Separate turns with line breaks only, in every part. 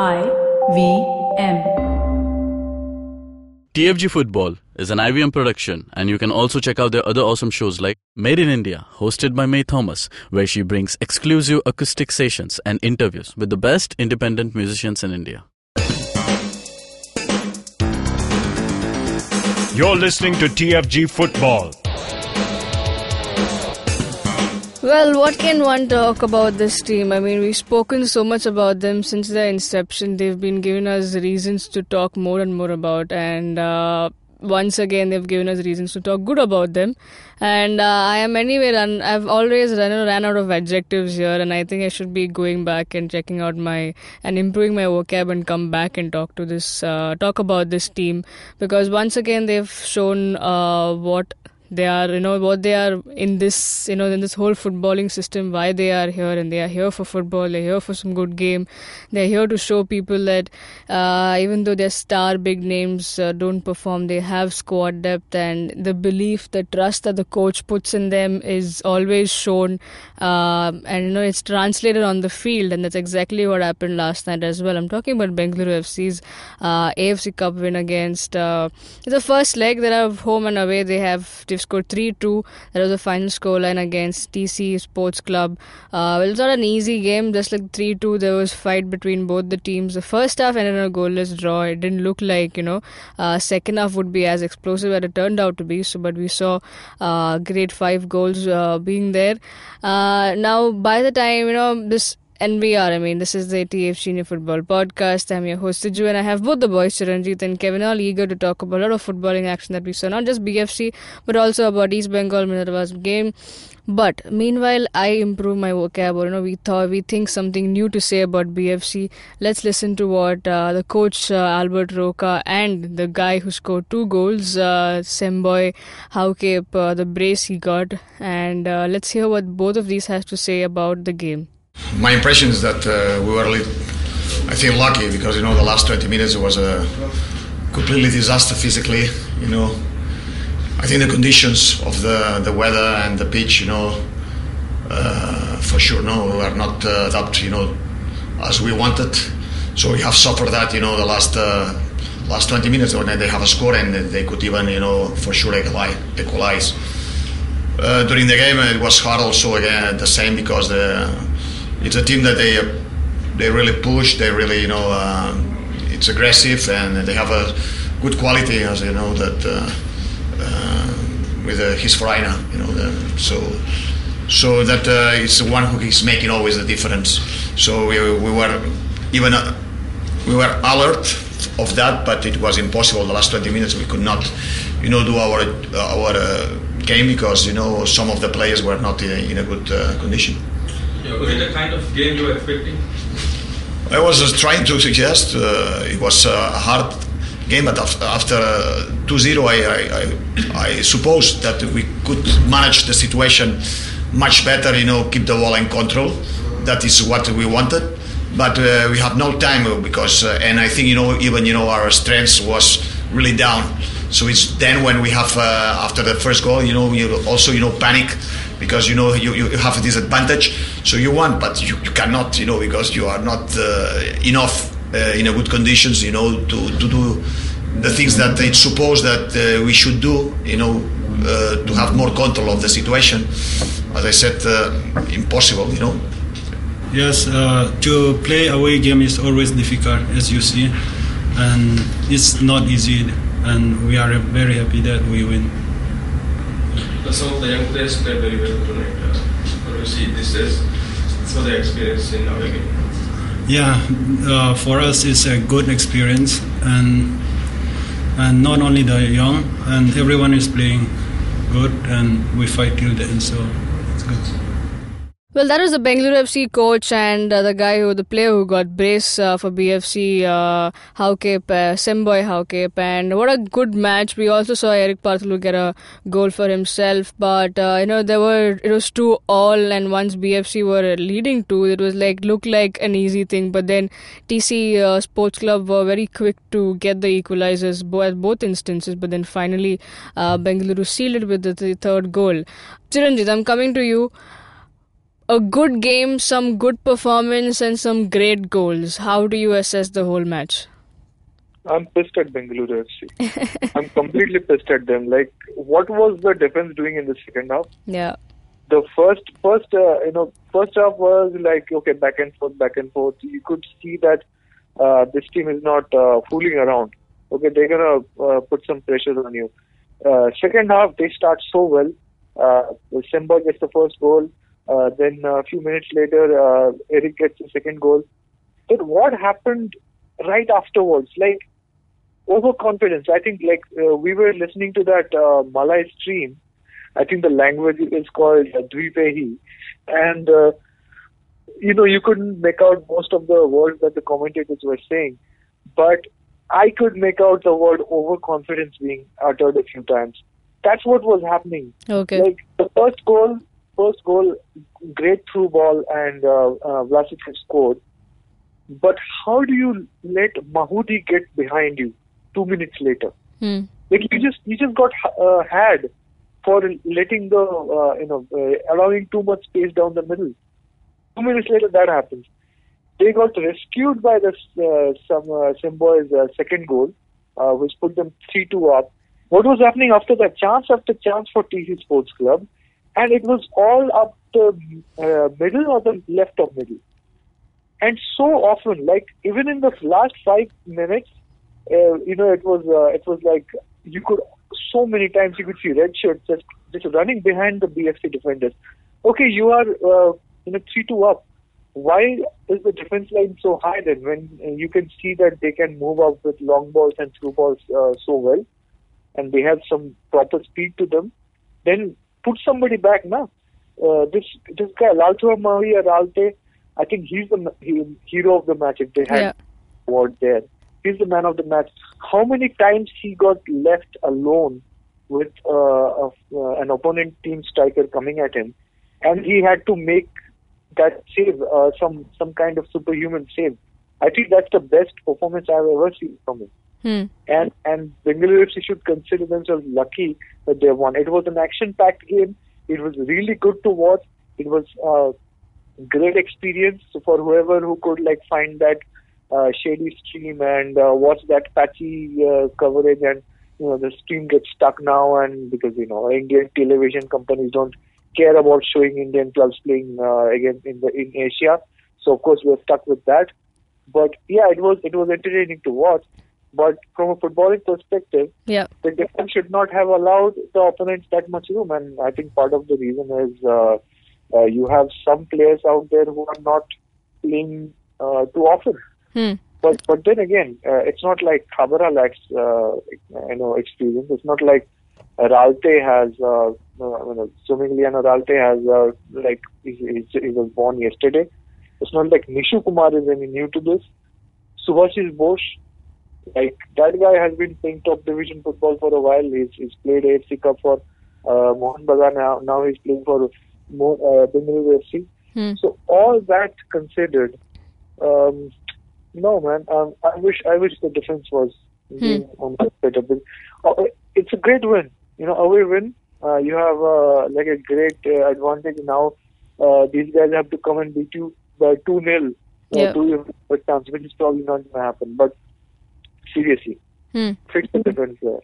I V M.
TFG Football is an IVM production, and you can also check out their other awesome shows like Made in India, hosted by May Thomas, where she brings exclusive acoustic sessions and interviews with the best independent musicians in India.
You're listening to TFG Football.
Well, what can one talk about this team? I mean, we've spoken so much about them since their inception. They've been giving us reasons to talk more and more about, and uh, once again, they've given us reasons to talk good about them. And uh, I am anyway run. I've always run, ran out of adjectives here, and I think I should be going back and checking out my and improving my vocab and come back and talk to this, uh, talk about this team because once again they've shown uh, what they are you know what they are in this you know in this whole footballing system why they are here and they are here for football they're here for some good game. They're here to show people that uh, even though their star big names uh, don't perform they have squad depth and the belief the trust that the coach puts in them is always shown uh, and you know it's translated on the field and that's exactly what happened last night as well. I'm talking about bengaluru fc's uh, afc cup win against uh, the first leg they have home and away they have they've scored 3-2 that was the final scoreline against tc sports club. Uh, well it's not an easy game. Just like 3-2 there was fight between both the teams. The first half ended in a goalless draw. It didn't look like you know uh, second half would be as explosive as it turned out to be. So but we saw uh, great five goals uh, being there. Uh, now by the time you know this NBR. I mean, this is the TFG Indian Football Podcast. I'm your host, Siju, and I have both the boys, Chiranjit and Kevin, all eager to talk about a lot of footballing action that we saw, not just BFC, but also about East Bengal Minerva's game. But meanwhile, I improve my vocab. Or, you know, we thought we think something new to say about BFC. Let's listen to what uh, the coach uh, Albert Roca and the guy who scored two goals, uh, Semboi Haokip, uh, the brace he got, and uh, let's hear what both of these has to say about the game.
My impression is that uh, we were, a little, I think, lucky because you know the last 20 minutes was a completely disaster physically. You know, I think the conditions of the the weather and the pitch, you know, uh, for sure, no, were not uh, that you know as we wanted. So we have suffered that, you know, the last uh, last 20 minutes when they have a score and they could even, you know, for sure equalize. Uh, during the game, it was hard also again the same because the it's a team that they they really push. They really you know uh, it's aggressive and they have a good quality as you know that uh, uh, with uh, his foreigner. You know the, so so that uh, it's the one who is making always the difference. So we, we were even uh, we were alert of that, but it was impossible. The last 20 minutes we could not you know do our our uh, game because you know some of the players were not in a, in a good uh, condition.
Was it the kind of game you were expecting?
I was uh, trying to suggest uh, it was a hard game, but after, after uh, 2-0, I, I, I, I suppose that we could manage the situation much better. You know, keep the ball in control. That is what we wanted, but uh, we have no time because, uh, and I think you know, even you know, our strength was really down. So it's then when we have uh, after the first goal, you know, you also you know panic because you know you, you have a disadvantage. So you want, but you, you cannot, you know, because you are not uh, enough uh, in a good conditions, you know, to, to do the things that it's supposed that uh, we should do, you know, uh, to have more control of the situation. As I said, uh, impossible, you know.
Yes, uh, to play away game is always difficult, as you see, and it's not easy. And we are very happy that we win.
Some of the young players played very well tonight. Uh, see this as for the experience in our game?
Yeah, uh, for us it's a good experience, and and not only the young, and everyone is playing good, and we fight till the end, so it's good.
Well, that was the Bengaluru FC coach and uh, the guy who, the player who got brace uh, for BFC, uh, Haokip, uh, Semboi. And what a good match. We also saw Erik Paartalu get a goal for himself. But, uh, you know, there were, it was two all. And once BFC were leading two, it was like, looked like an easy thing. But then TC uh, Sports Club were very quick to get the equalizers at both instances. But then finally, Bengaluru sealed it with the, the third goal. Chiranjit, I'm coming to you a good game, some good performance, and some great goals. How do you assess the whole match?
I'm pissed at Bengaluru FC. I'm completely pissed at them. Like, what was the defense doing in the second half?
Yeah.
The first, first, uh, you know, first half was like okay, back and forth, back and forth. You could see that uh, this team is not uh, fooling around. Okay, they're gonna uh, put some pressure on you. Uh, second half, they start so well. Uh, Semba gets the first goal. Uh, then a few minutes later, uh, Erik gets the second goal. But what happened right afterwards? Like overconfidence. I think like uh, we were listening to that uh, Malay stream. I think the language is called uh, Dhivehi, and uh, you know you couldn't make out most of the words that the commentators were saying, but I could make out the word overconfidence being uttered a few times. That's what was happening.
Okay.
Like the first goal, first goal, great through ball, and uh, uh, Vlasic scored. But how do you let Mahudi get behind you two minutes later?
Hmm.
Like you just you just got uh, had for letting the uh, you know uh, allowing too much space down the middle. Two minutes later, that happens. They got rescued by the uh, some uh, Semboi's uh, second goal, uh, which put them three two up. What was happening after that? Chance after chance for TC Sports Club, and it was all up the uh, middle or the left of middle. And so often, like even in the last five minutes, uh, you know, it was uh, it was like you could so many times you could see red shirts just just running behind the BFC defenders. Okay, you are uh, you know three two up. Why is the defense line so high then? When uh, you can see that they can move up with long balls and through balls uh, so well, and they have some proper speed to them, then put somebody back now. Uh, this this guy Lalthuammawia Ralte, I think he's the he, hero of the match. If they had
Yeah.
award there. He's the man of the match. How many times he got left alone with uh, a, uh, an opponent team striker coming at him, and he had to make that save, uh, some some kind of superhuman save. I think that's the best performance I've ever seen from him.
Hmm.
And and Bengaluru FC should consider themselves lucky that they won. It was an action-packed game. It was really good to watch. It was a great experience for whoever who could like find that uh, shady stream and uh, watch that patchy uh, coverage and you know the stream gets stuck now and because you know Indian television companies don't care about showing Indian clubs playing uh, again in the in Asia so of course we're stuck with that but yeah it was it was entertaining to watch but from a footballing perspective
Yeah.
the defense should not have allowed the opponents that much room and I think part of the reason is uh, uh, you have some players out there who are not playing uh, too often
Hmm.
but but then again, uh, it's not like Khabra lacks uh, you know experience. It's not like Ralte has uh, uh, you know, Zohmingliana Ralte has uh, like he, he, he was born yesterday. It's not like Nishu Kumar is any new to this. Subhashis Bose, like that guy has been playing top division football for a while. He's he's played AFC Cup for uh, Mohan Bagan now. Now he's playing for Mo, uh, Bengaluru FC.
Hmm.
So all that considered, um, no man. Um, I wish I wish the defense was being on better. But, uh, it's a great win. You know, away win. Uh, you have uh, like a great uh, advantage now. Uh, these guys have to come and beat you by two 0 uh,
Yeah.
your first chance, which is probably not going to happen. But seriously,
Hmm.
fix the defense there.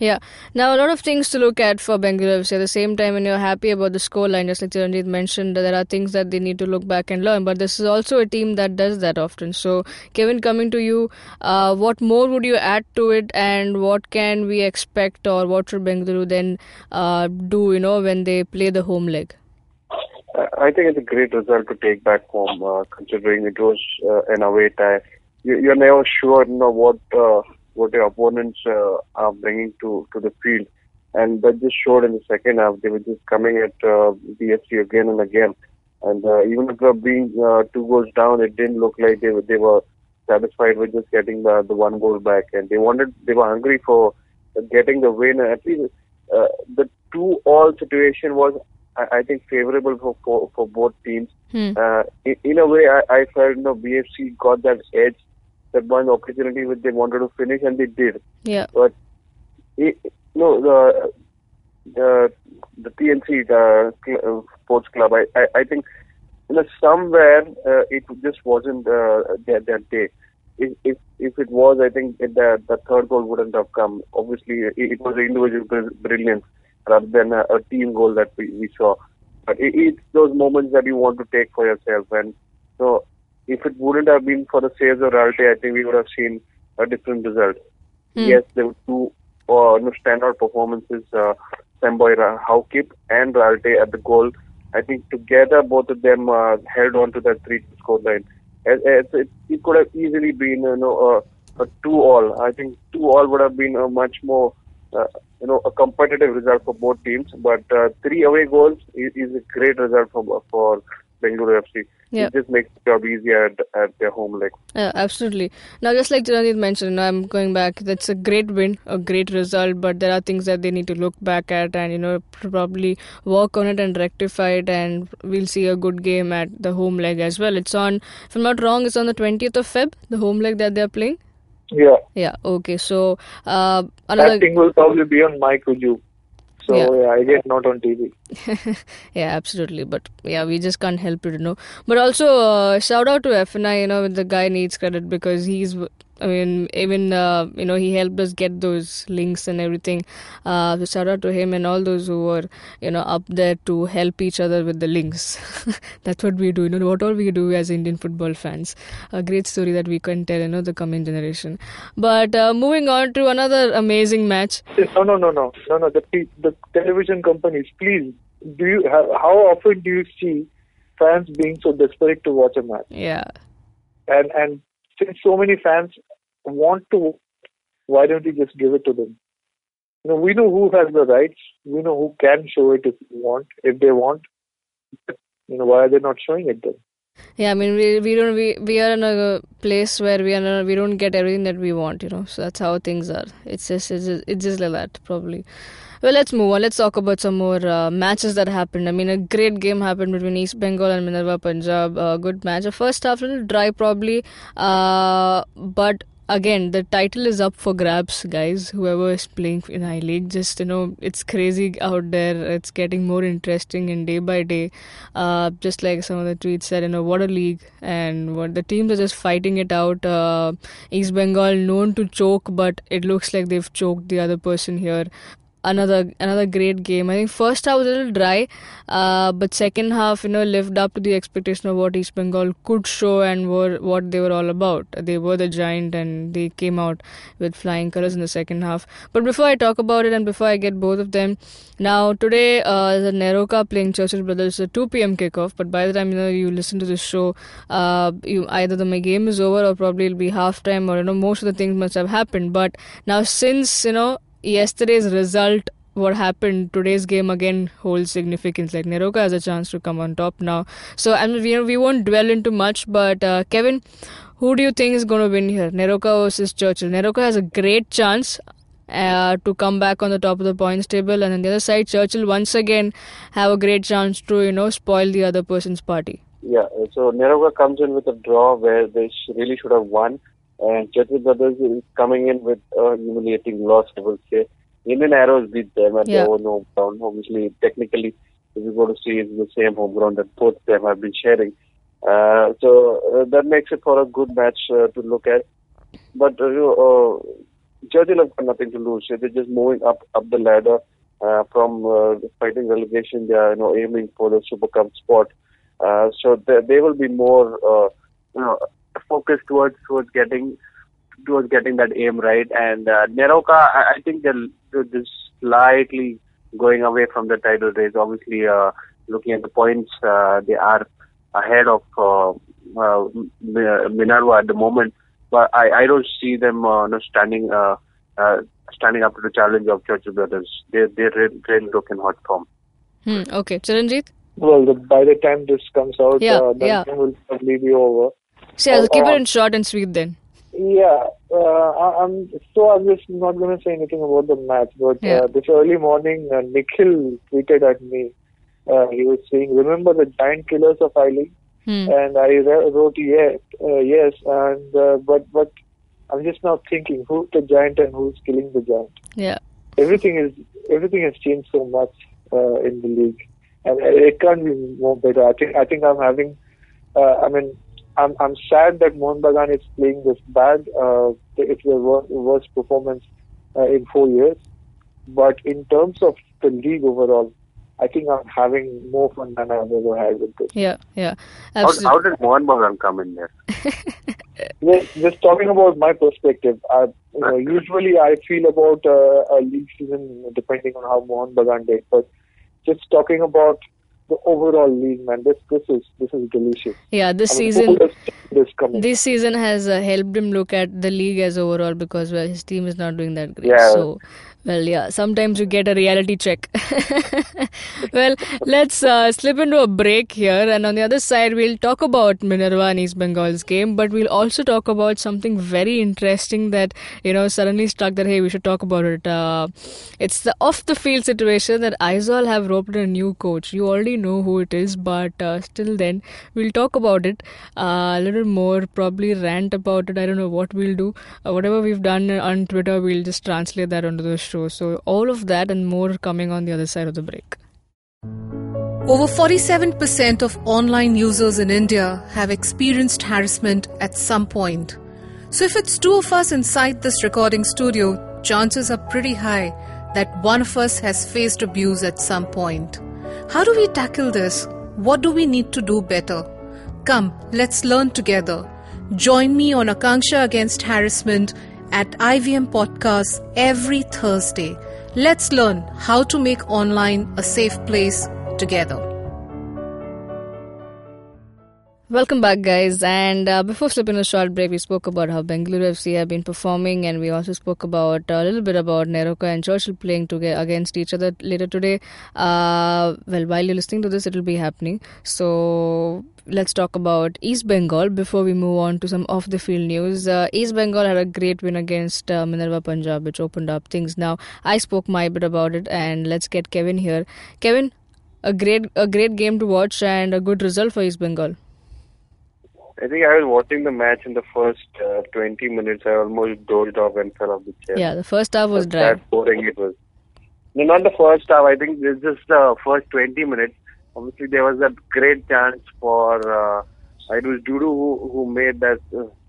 Yeah. Now, a lot of things to look at for Bengaluru FC. At the same time, when you're happy about the scoreline, just like Chiranjit mentioned, there are things that they need to look back and learn. But this is also a team that does that often. So, Kevin, coming to you, uh, what more would you add to it, and what can we expect, or what should Bengaluru then uh, do? You know, when they play the home leg.
I- I think it's a great result to take back home, uh, considering it was uh, an away tie. You, you're never sure, you know, what uh, what your opponents uh, are bringing to to the field, and that just showed in the second half. They were just coming at uh, BFC again and again, and uh, even after being uh, two goals down, it didn't look like they were they were satisfied with just getting the the one goal back, and they wanted they were hungry for getting the win. At least uh, the two all situation was I, I think favorable for, for, for both teams.
Hmm.
Uh, in, in a way, I, I felt you know, BFC got that edge, that one opportunity which they wanted to finish, and they did.
Yeah.
But it, no, the the the PNC the cl- uh, sports club, I, I I think you know, somewhere uh, it just wasn't uh, their, their day. If, if if it was, I think the the third goal wouldn't have come. Obviously, it, it was the individual br- brilliance rather than a, a team goal that we, we saw. But it, it's those moments that you want to take for yourself. And so, if it wouldn't have been for the saves of Ralte, I think we would have seen a different result.
Hmm.
Yes, there were two uh, no, standout performances, uh, Semboi Ra- Haokip and Ralte at the goal. I think together both of them uh, held on to that 3 score line. It, it, it, it could have easily been you know, a, 2 all. I think 2 all would have been a much more uh, you know a competitive result for both teams. But uh, three away goals is, is a great result for for Bengaluru FC.
Yeah.
It just makes the job easier at, at their home leg.
Yeah, absolutely. Now, just like Chiranjit mentioned, you I'm going back. That's a great win, a great result, but there are things that they need to look back at and, you know, probably work on it and rectify it, and we'll see a good game at the home leg as well. It's on, if I'm not wrong, it's on the 20th of Feb, the home leg that they're playing.
Yeah,
Yeah, okay. So, uh, another.
that thing will probably be on MyCujoo. So
Yeah.
yeah, I guess not on TV.
yeah, absolutely. But yeah, we just can't help it, you know. But also, uh, shout out to FNI, you know, the guy needs credit because he's, I mean, even, uh, you know, he helped us get those links and everything. Uh, so shout out to him and all those who were, you know, up there to help each other with the links. That's what we do, you know, what all we do as Indian football fans. A great story that we can tell, you know, the coming generation. But uh, moving on to another amazing match.
No, no, no, no, no, no. The the television companies, please. Do you have, how often do you see fans being so desperate to watch a match?
Yeah.
And and since so many fans want to, why don't you just give it to them? You know, we know who has the rights. We know who can show it if they want. If they want, you know, why are they not showing it then?
Yeah, I mean we we don't we, we are in a place where we are we don't get everything that we want, you know. So that's how things are. It's just it's just, it's just like that probably. Well, let's move on. Let's talk about some more uh, matches that happened. I mean, a great game happened between East Bengal and Minerva Punjab. A good match. The first half a little dry probably, uh, but again the title is up for grabs guys. Whoever is playing in i league just you know it's crazy out there. It's getting more interesting and day by day. Uh, just like some of the tweets said you know what a league. And what the teams are just fighting it out. Uh, east bengal known to choke but it looks like they've choked the other person here another another great game. I think first half was a little dry, uh, but second half, you know, lived up to the expectation of what East Bengal could show and were what they were all about. They were the giant, and they came out with flying colors in the second half. But before I talk about it, and before I get both of them, now today uh, the NEROCA playing Churchill Brothers, a 2 p.m. kickoff. But by the time you know you listen to this show, uh, you either the game is over or probably it'll be halftime, or you know most of the things must have happened. But now since you know yesterday's result what happened today's game again holds significance. Like NEROCA has a chance to come on top now. So I we, we won't dwell into much but uh, Kevin who do you think is going to win here? NEROCA versus Churchill. NEROCA has a great chance uh, to come back on the top of the points table. And on the other side Churchill once again have a great chance to you know spoil the other person's party.
Yeah, so NEROCA comes in with a draw where they really should have won, and Churchill Brothers is coming in with a humiliating loss, I will say. Indian Arrows beat them at
Yeah.
their own home ground. Obviously, technically, if you go to see it's the same home ground that both of them have been sharing. Uh, so uh, that makes it for a good match uh, to look at. But uh, uh, Churchill have got nothing to lose. They're just moving up up the ladder uh, from uh, fighting relegation. They are you know aiming for the Super Cup spot. Uh, so they, they will be more uh, you know focused towards towards getting towards getting that aim right. And uh, NEROCA, I, I think they're, they're just slightly going away from the title race. Obviously, uh, looking at the points, uh, they are ahead of uh, uh, Minerva at the moment. But I, I don't see them uh, you know, standing uh, uh, standing up to the challenge of Churchill Brothers. They they're really, really looking hot form.
hmm. okay Chiranjit
Well, the, by the time this comes out,
Yeah,
uh, the
yeah.
will probably be over.
So yeah, keep
Uh,
it in short and sweet then
Yeah, uh, I- I'm so I'm just not going to say anything about the match. But
Yeah.
uh, this early morning, uh, Nikhil tweeted at me. Uh, he was saying, "Remember the giant killers of I League?"
hmm.
And I re- wrote yes, uh, yes. And uh, but but I'm just now thinking, who's the giant and who's killing the giant?
yeah
Everything is everything has changed so much uh, in the league, and it can't be more better. I think I think I'm having. Uh, I mean, I'm I'm sad that Mohun Bagan is playing this bad. Uh, it's the worst, worst performance uh, in four years. But in terms of the league overall, I think I'm having more fun than I've ever had with this.
Yeah, yeah.
How,
Absolutely.
how did Mohan Bagan come in there?
Just, just talking about my perspective, I, you know, usually I feel about uh, a league season depending on how Mohan Bagan did, but just talking about the overall league, man, this this is this is delicious.
yeah, this
I
season.
who would have seen this coming?
This season has uh, helped him look at the league as overall because well, his team is not doing that great.
Yeah.
So, well, yeah, sometimes you get a reality check. well, let's uh, slip into a break here, and on the other side, we'll talk about Minerva and East Bengal's game, but we'll also talk about something very interesting that you know suddenly struck that hey, we should talk about it. Uh, it's the off the field situation that Aizawl have roped in a new coach. You already know who it is, but uh, still, then we'll talk about it uh, a little more. Probably rant about it. I don't know what we'll do. Uh, whatever we've done on Twitter, we'll just translate that onto the show. So all of that and more coming on the other side of the break.
Over 47% of online users in India have experienced harassment at some point. So, if it's two of us inside this recording studio, chances are pretty high that one of us has faced abuse at some point. How do we tackle this? What do we need to do better? Come, let's learn together. Join me on Akanksha Against Harassment at IVM Podcasts every Thursday. Let's learn how to make online a safe place together.
Welcome back, guys. And uh, before slipping a short break, we spoke about how Bengaluru FC have been performing, and we also spoke about a little bit about NEROCA and Churchill playing together against each other later today. Uh, well, while you're listening to this, it'll be happening. So let's talk about East Bengal before we move on to some off the field news. Uh, East Bengal had a great win against uh, Minerva Punjab, which opened up things. Now, I spoke my bit about it, and let's get Kevin here. Kevin, a great a great game to watch and a good result for East Bengal.
I think I was watching the match in the first uh, 20 minutes. I almost dozed off and fell off the chair.
Yeah, the first half was dry.
That boring it was. No, not the first half. I think it's just the first 20 minutes. Obviously, there was a great chance for. Uh, it was Dudu who, who made that.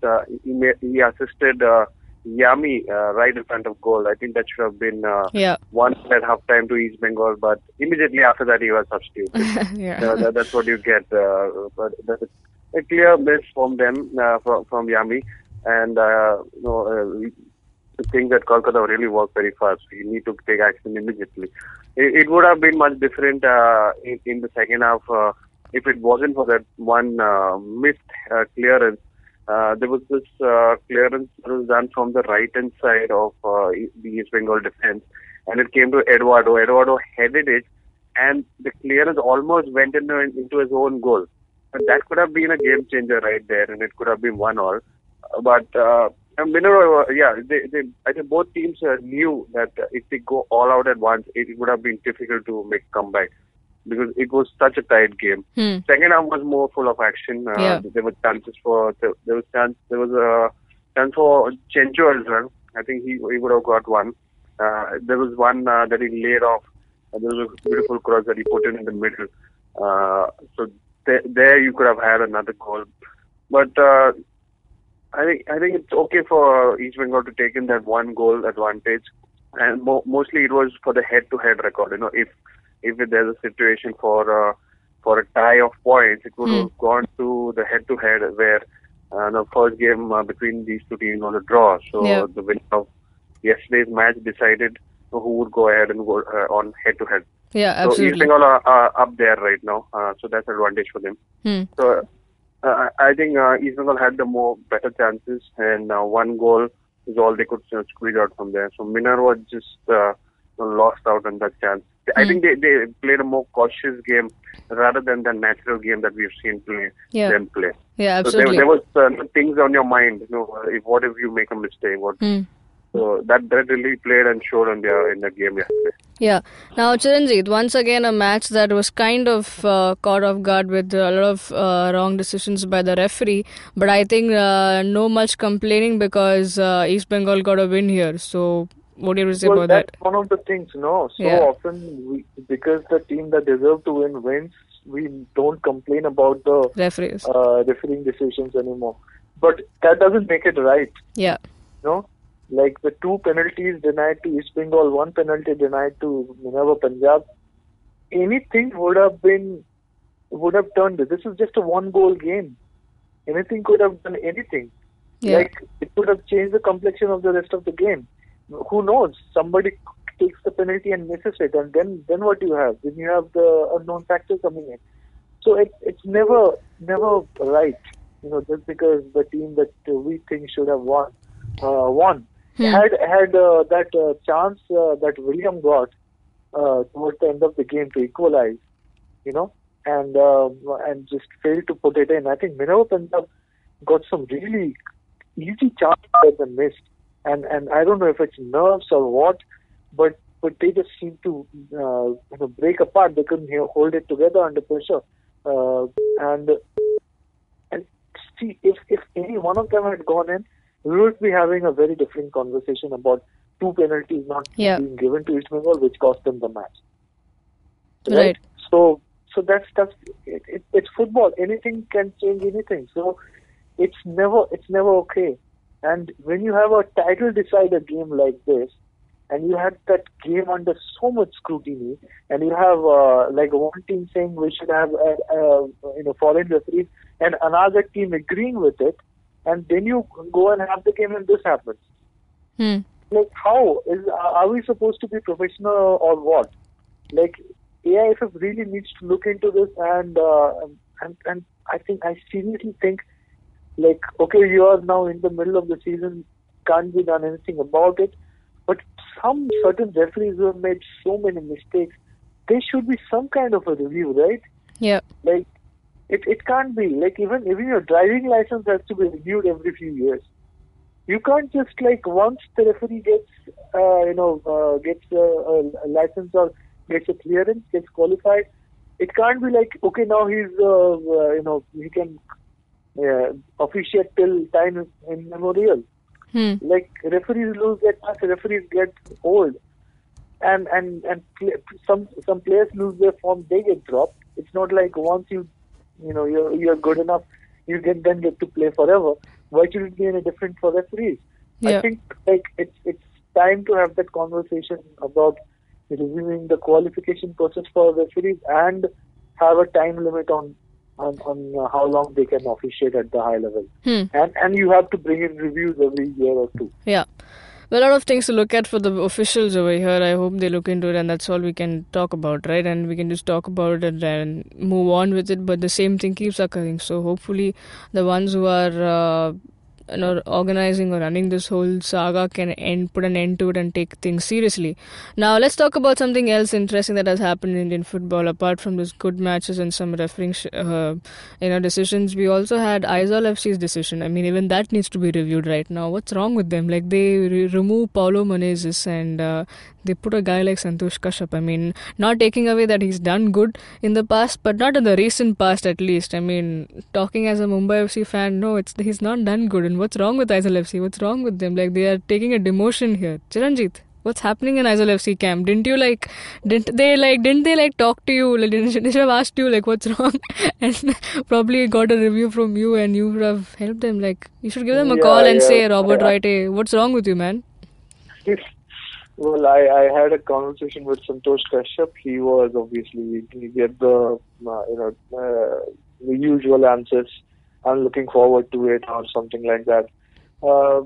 Uh, he, made, he assisted uh, Yami uh, right in front of goal. I think that should have been uh,
Yeah.
one at half time to East Bengal, but immediately after that he was substituted.
yeah.
That, that's what you get. Uh, but that's a clear miss from them, uh, from, from Yami. And, uh, you know, uh, the thing that Kolkata really worked very fast. You need to take action immediately. It, it would have been much different uh, in, in the second half uh, if it wasn't for that one uh, missed uh, clearance. Uh, there was this clearance that was done from the right hand side of the East Bengal defense, and it came to Eduardo. Eduardo headed it, and the clearance almost went into, into his own goal. That could have been a game changer right there, and it could have been one all. But and Minerva, uh, yeah, they, they, I think both teams uh, knew that uh, if they go all out at once, it would have been difficult to make comeback because it was such a tight game.
Hmm.
Second half was more full of action. Uh,
Yeah.
There were chances for there, was chance there was a chance for Chencho as well. I think he he would have got one. Uh, there was one uh, that he laid off. Uh, there was a beautiful cross that he put in in the middle. Uh, so there, there you could have had another goal. But uh, I think I think it's okay for East Bengal to take in that one goal advantage, and mo- mostly it was for the head-to-head record. You know, if if there's a situation for uh, for a tie of points, it would
Hmm.
have gone to the head-to-head where uh, the first game uh, between these two teams was a draw. So
Yeah.
the winner of yesterday's match decided who would go ahead and go uh, on head-to-head.
Yeah, absolutely.
So East. Bengal are, are up there right now, uh, so that's an advantage for them.
Hmm.
So uh, I I think uh, East Bengal had the more better chances, and uh, one goal is all they could uh, squeeze out from there. So Minerva just uh, lost out on that chance. I
Hmm.
think they, they played a more cautious game rather than the natural game that we've seen play
Yeah.
them play.
Yeah,
So there,
absolutely.
there was uh, things on your mind. You know, if what if you make a mistake? What?
Hmm.
So that that really played and showed on their in the game yesterday.
Yeah. Now, Chiranjit, once again, a match that was kind of uh, caught off guard with a lot of uh, wrong decisions by the referee. But I think uh, no much complaining because uh, East Bengal got a win here. So, what do you say
well,
about
that's
that?
one of the things, no. So
Yeah.
often, we, because the team that deserve to win wins, we don't complain about the
Referees.
uh, refereeing decisions anymore. But that doesn't make it right,
Yeah.
no. Like the two penalties denied to East Bengal, one penalty denied to Minerva Punjab. Anything would have been would have turned. This is just a one-goal game. Anything could have done anything.
Yeah.
Like it could have changed the complexion of the rest of the game. Who knows? Somebody takes the penalty and misses it, and then then what do you have? Then you have the unknown factor coming in. So it, it's never never right. You know, just because the team that we think should have won uh, won had had uh, that uh, chance uh, that William got uh, towards the end of the game to equalize. You know, and uh, and just failed to put it in. I think Minerva Punjab got some really easy chances they missed, and and I don't know if it's nerves or what, but but they just seem to uh, you know break apart. They couldn't you know, hold it together under pressure, uh, and and see if if any one of them had gone in, we would be having a very different conversation about two penalties not
Yeah.
being given to East Bengal, which cost them the match.
Right.
So so that's that's it, it, it's football. Anything can change anything. So it's never it's never okay. And when you have a title decider game like this, and you had that game under so much scrutiny, and you have uh, like one team saying we should have uh, uh, you know foreign referees, and another team agreeing with it, and then you go and have the game and this happens.
Hmm.
Like how is are we supposed to be professional or what? Like AIFF really needs to look into this, and uh, and and I think I seriously think like okay, you are now in the middle of the season, can't be done anything about it. But some certain referees who have made so many mistakes, there should be some kind of a review, right?
Yeah.
Like it, it can't be like even even your driving license has to be renewed every few years. You can't just like once the referee gets uh, you know uh, gets a, a license or gets a clearance, gets qualified. It can't be like okay now he's uh, uh, you know he can uh, officiate till time immemorial.
Hmm.
Like referees lose their touch, referees get old, and and and some some players lose their form, they get dropped. It's not like once you you know you're you're good enough, you can then get to play forever. Why should it be any different for referees?
Yeah.
I think like it's it's time to have that conversation about reviewing the qualification process for referees and have a time limit on on, on uh, how long they can officiate at the high level.
Hmm.
And and you have to bring in reviews every year or two.
Yeah. Well, a lot of things to look at for the officials over here. I hope they look into it, and that's all we can talk about, right? And we can just talk about it and move on with it. But the same thing keeps occurring. So hopefully, the ones who are uh, know organizing or running this whole saga can end, put an end to it, and take things seriously. Now, let's talk about something else interesting that has happened in Indian football. Apart from this good matches and some refereeing, sh- uh, you know, decisions, we also had Aizawl FC's decision. I mean, even that needs to be reviewed right now. What's wrong with them? Like they re- remove Paulo Menezes and uh, they put a guy like Santosh Kashyap. I mean, not taking away that he's done good in the past, but not in the recent past at least. I mean, talking as a Mumbai FC fan, no, it's he's not done good. And what's wrong with Aizawl FC? What's wrong with them? Like they are taking a demotion here. Chiranjit, what's happening in Aizawl FC camp? Didn't you like? Didn't they like? Didn't they like talk to you? Like, didn't, they should have asked you like what's wrong, and probably got a review from you, and you would have helped them. Like you should give them a
Yeah,
call and
yeah.
say, Robert
Yeah.
Wright, hey, what's wrong with you, man?
Well, I, I had a conversation with Santosh Kashyap. He was obviously he get the uh, you know uh, the usual answers. I'm looking forward to it or something like that. Uh,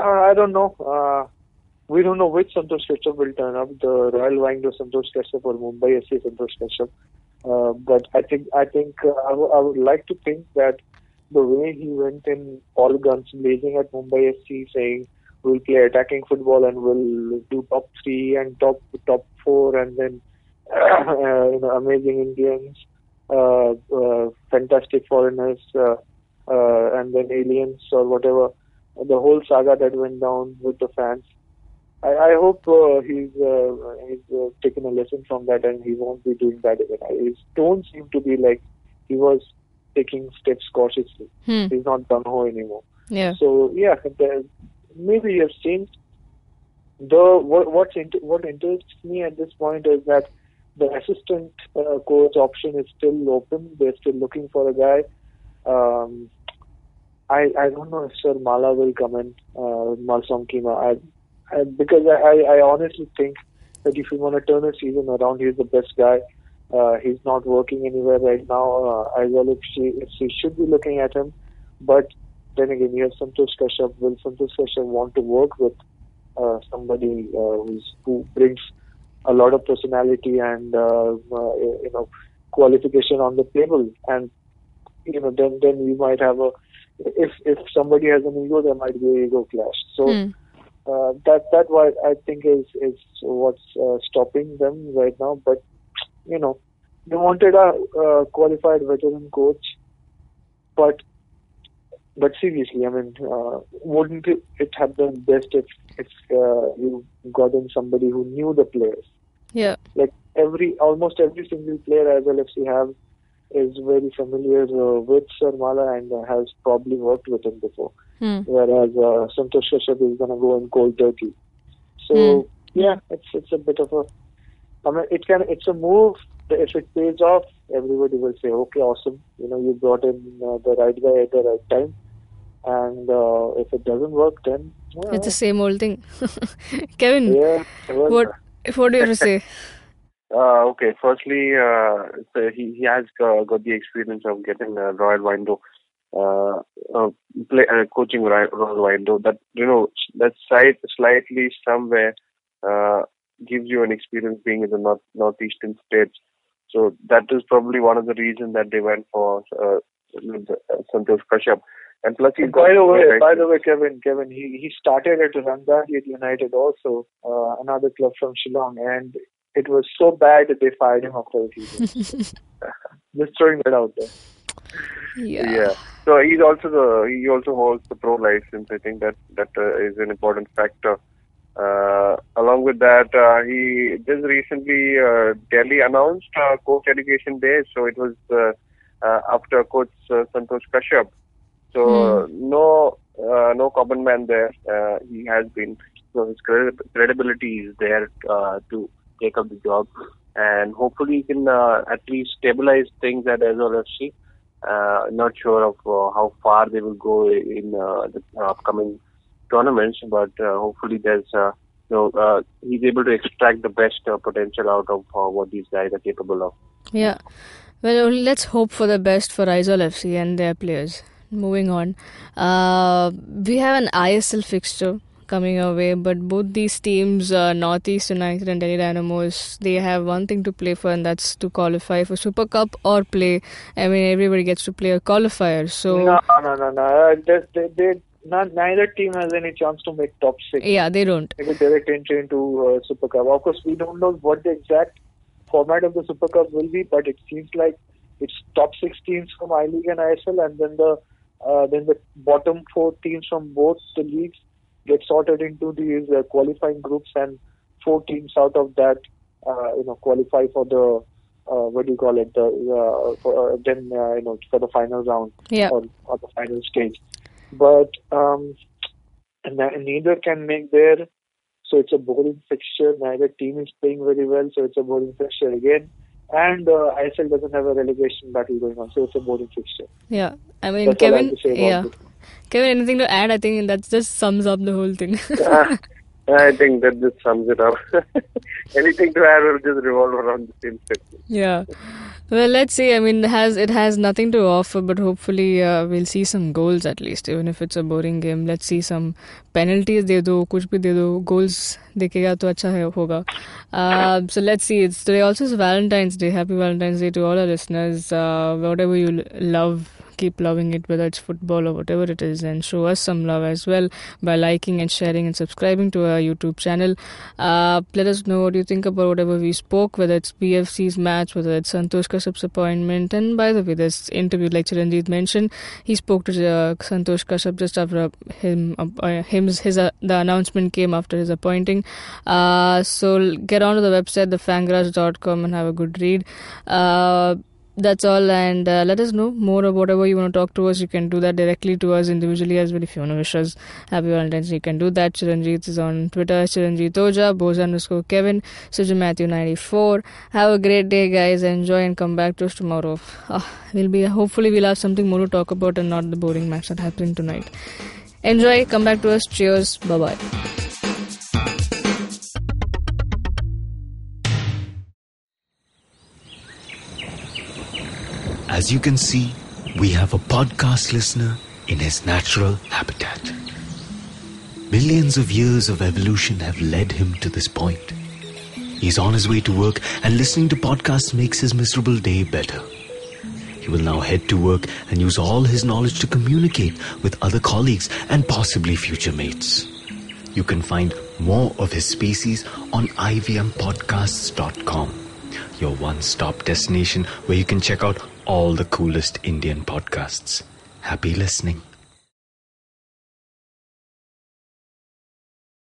I don't know. Uh, we don't know which Santosh Kashyap will turn up, the Royal Wahingdoh Santosh Kashyap or Mumbai FC Santosh Kashyap. Uh, but I think I think uh, I, w- I would like to think that the way he went in all guns blazing at Mumbai FC, saying we'll play attacking football and we'll do top three and top top four and then uh, you know amazing Indians, uh, uh, fantastic foreigners, uh, uh, and then aliens or whatever. The whole saga that went down with the fans. I, I hope uh, he's uh, he's uh, taken a lesson from that and he won't be doing that again. His tone seemed to be like he was taking steps cautiously.
Hmm.
He's not gun ho anymore.
Yeah.
So yeah, the, maybe you have changed. Though what what interests me at this point is that the assistant uh, coach option is still open. They're still looking for a guy. Um, I I don't know if Sir Mala will come in, uh, Malsom Kima. I, I because I, I honestly think that if you want to turn a season around, he's the best guy. Uh, he's not working anywhere right now. Uh, as well, if she if she should be looking at him, but then again, you have Santosh Kashyap. Will Santosh Kashyap want to work with uh, somebody uh, who's, who brings a lot of personality and uh, uh, you know qualification on the table? And you know, then then we might have a if if somebody has an ego, there might be an ego clash. So.
Hmm.
Uh, that that what I think is is what's uh, stopping them right now. But you know, they wanted a uh, qualified veteran coach, but but seriously, I mean, uh, wouldn't it, have been best if if uh, you got in somebody who knew the players?
Yeah.
Like every almost every single player Aizawl FC have is very familiar uh, with Sarmala and uh, has probably worked with him before.
Hmm.
Whereas uh, Santosh Kashyap is going to go in cold turkey. So yeah, it's it's a bit of a. I mean, it can it's a move. If it pays off, everybody will say, "Okay, awesome. You know, you brought in uh, the right guy at the right time." And uh, if it doesn't work, then well,
It's the same old thing. Kevin,
yeah. well,
what what do you have to say?
Uh, okay, firstly, uh, so he, he has uh, got the experience of getting uh, Royal Wahingdoh, uh, uh, play, uh, coaching Royal, Royal Wahingdoh. That you know that side slightly somewhere uh, gives you an experience being in the north northeastern states. So that is probably one of the reasons that they went for uh, the, uh, Santosh Kashyap. And plus, he's
And
got
by the way, by the way, Kevin, Kevin, he he started at Rangdajied United also, uh, another club from Shillong, and it was so bad that they fired him after a season. Just throwing that out there.
Yeah.
Yeah. So he's also the he also holds the pro license. I think that that uh, is an important factor. Uh, along with that, uh, he just recently uh, Delhi announced uh, coach education day. So it was uh, uh, after coach uh, Santosh Kashyap. So uh, no uh, no common man there. Uh, he has been so his credi- credibility is there uh, to take up the job, and hopefully he can uh, at least stabilize things at Aizawl FC. Uh, not sure of uh, how far they will go in uh, the upcoming tournaments, but uh, hopefully there's uh, you know uh, he's able to extract the best uh, potential out of uh, what these guys are capable of.
Yeah. Well, let's hope for the best for Aizawl FC and their players. Moving on. Uh, we have an ISL fixture coming our way, but both these teams, uh, Northeast United and Delhi Dynamos, they have one thing to play for, and that's to qualify for Super Cup or play. I mean, everybody gets to play a qualifier. So,
No, no, no, no. Uh, they, they, they, not, neither team has any chance to make top six.
yeah, they don't.
Make a direct entry into uh, Super Cup. Of course, we don't know what the exact format of the Super Cup will be, but it seems like it's top six teams from I League and ISL, and then the uh, then the bottom four teams from both the leagues get sorted into these uh, qualifying groups, and four teams out of that, uh, you know, qualify for the uh, what do you call it? The uh, for, uh, then uh, you know for the final round
Yeah.
or, or the final stage. But um, and ne- neither can make their so it's a boring fixture. Neither team is playing very well, so it's a boring fixture again. And uh, ISL doesn't have a relegation battle going on, so it's a boring fixture.
Yeah. I mean,
That's all I have
Kevin,
to say
yeah.
it.
Kevin, anything to add? I think that just sums up the whole thing.
I think that just sums it up. Anything to add will just revolve around the same thing.
Yeah. Well, let's see. I mean, it has it has nothing to offer, but hopefully uh, we'll see some goals at least, even if it's a boring game. Let's see some penalties दे दो कुछ भी दे दो goals देखेगा तो अच्छा है होगा. Uh, so let's see. It's today also is Valentine's Day. Happy Valentine's Day to all our listeners. Uh, whatever you l- love, keep loving it, whether it's football or whatever it is, and show us some love as well by liking and sharing and subscribing to our YouTube channel. Uh, let us know what you think about whatever we spoke, whether it's BFC's match, whether it's Santosh Kashyap's appointment. And by the way, this interview, like Chiranjit mentioned, he spoke to uh, Santosh Kashyap just after him, uh, him his uh, the announcement came after his appointing. Uh, so get onto the website, thefangarage.com, and have a good read. That's all. And uh, let us know more of whatever you want to talk to us. You can do that directly to us individually as well. If you want to wish us happy Valentine's, you can do that. Chiranjit is on Twitter. Chiranjit Oja, Boza underscore Kevin, Sujan Matthew 94. Have a great day, guys. Enjoy and come back to us tomorrow. Ah, we'll be hopefully we'll have something more to talk about and not the boring match that happened tonight. Enjoy. Come back to us. Cheers. Bye bye.
As you can see, we have a podcast listener in his natural habitat. Millions of years of evolution have led him to this point. He's on his way to work, and listening to podcasts makes his miserable day better. He will now head to work and use all his knowledge to communicate with other colleagues and possibly future mates. You can find more of his species on ivmpodcasts.com, your one stop destination where you can check out all the coolest Indian podcasts. Happy listening.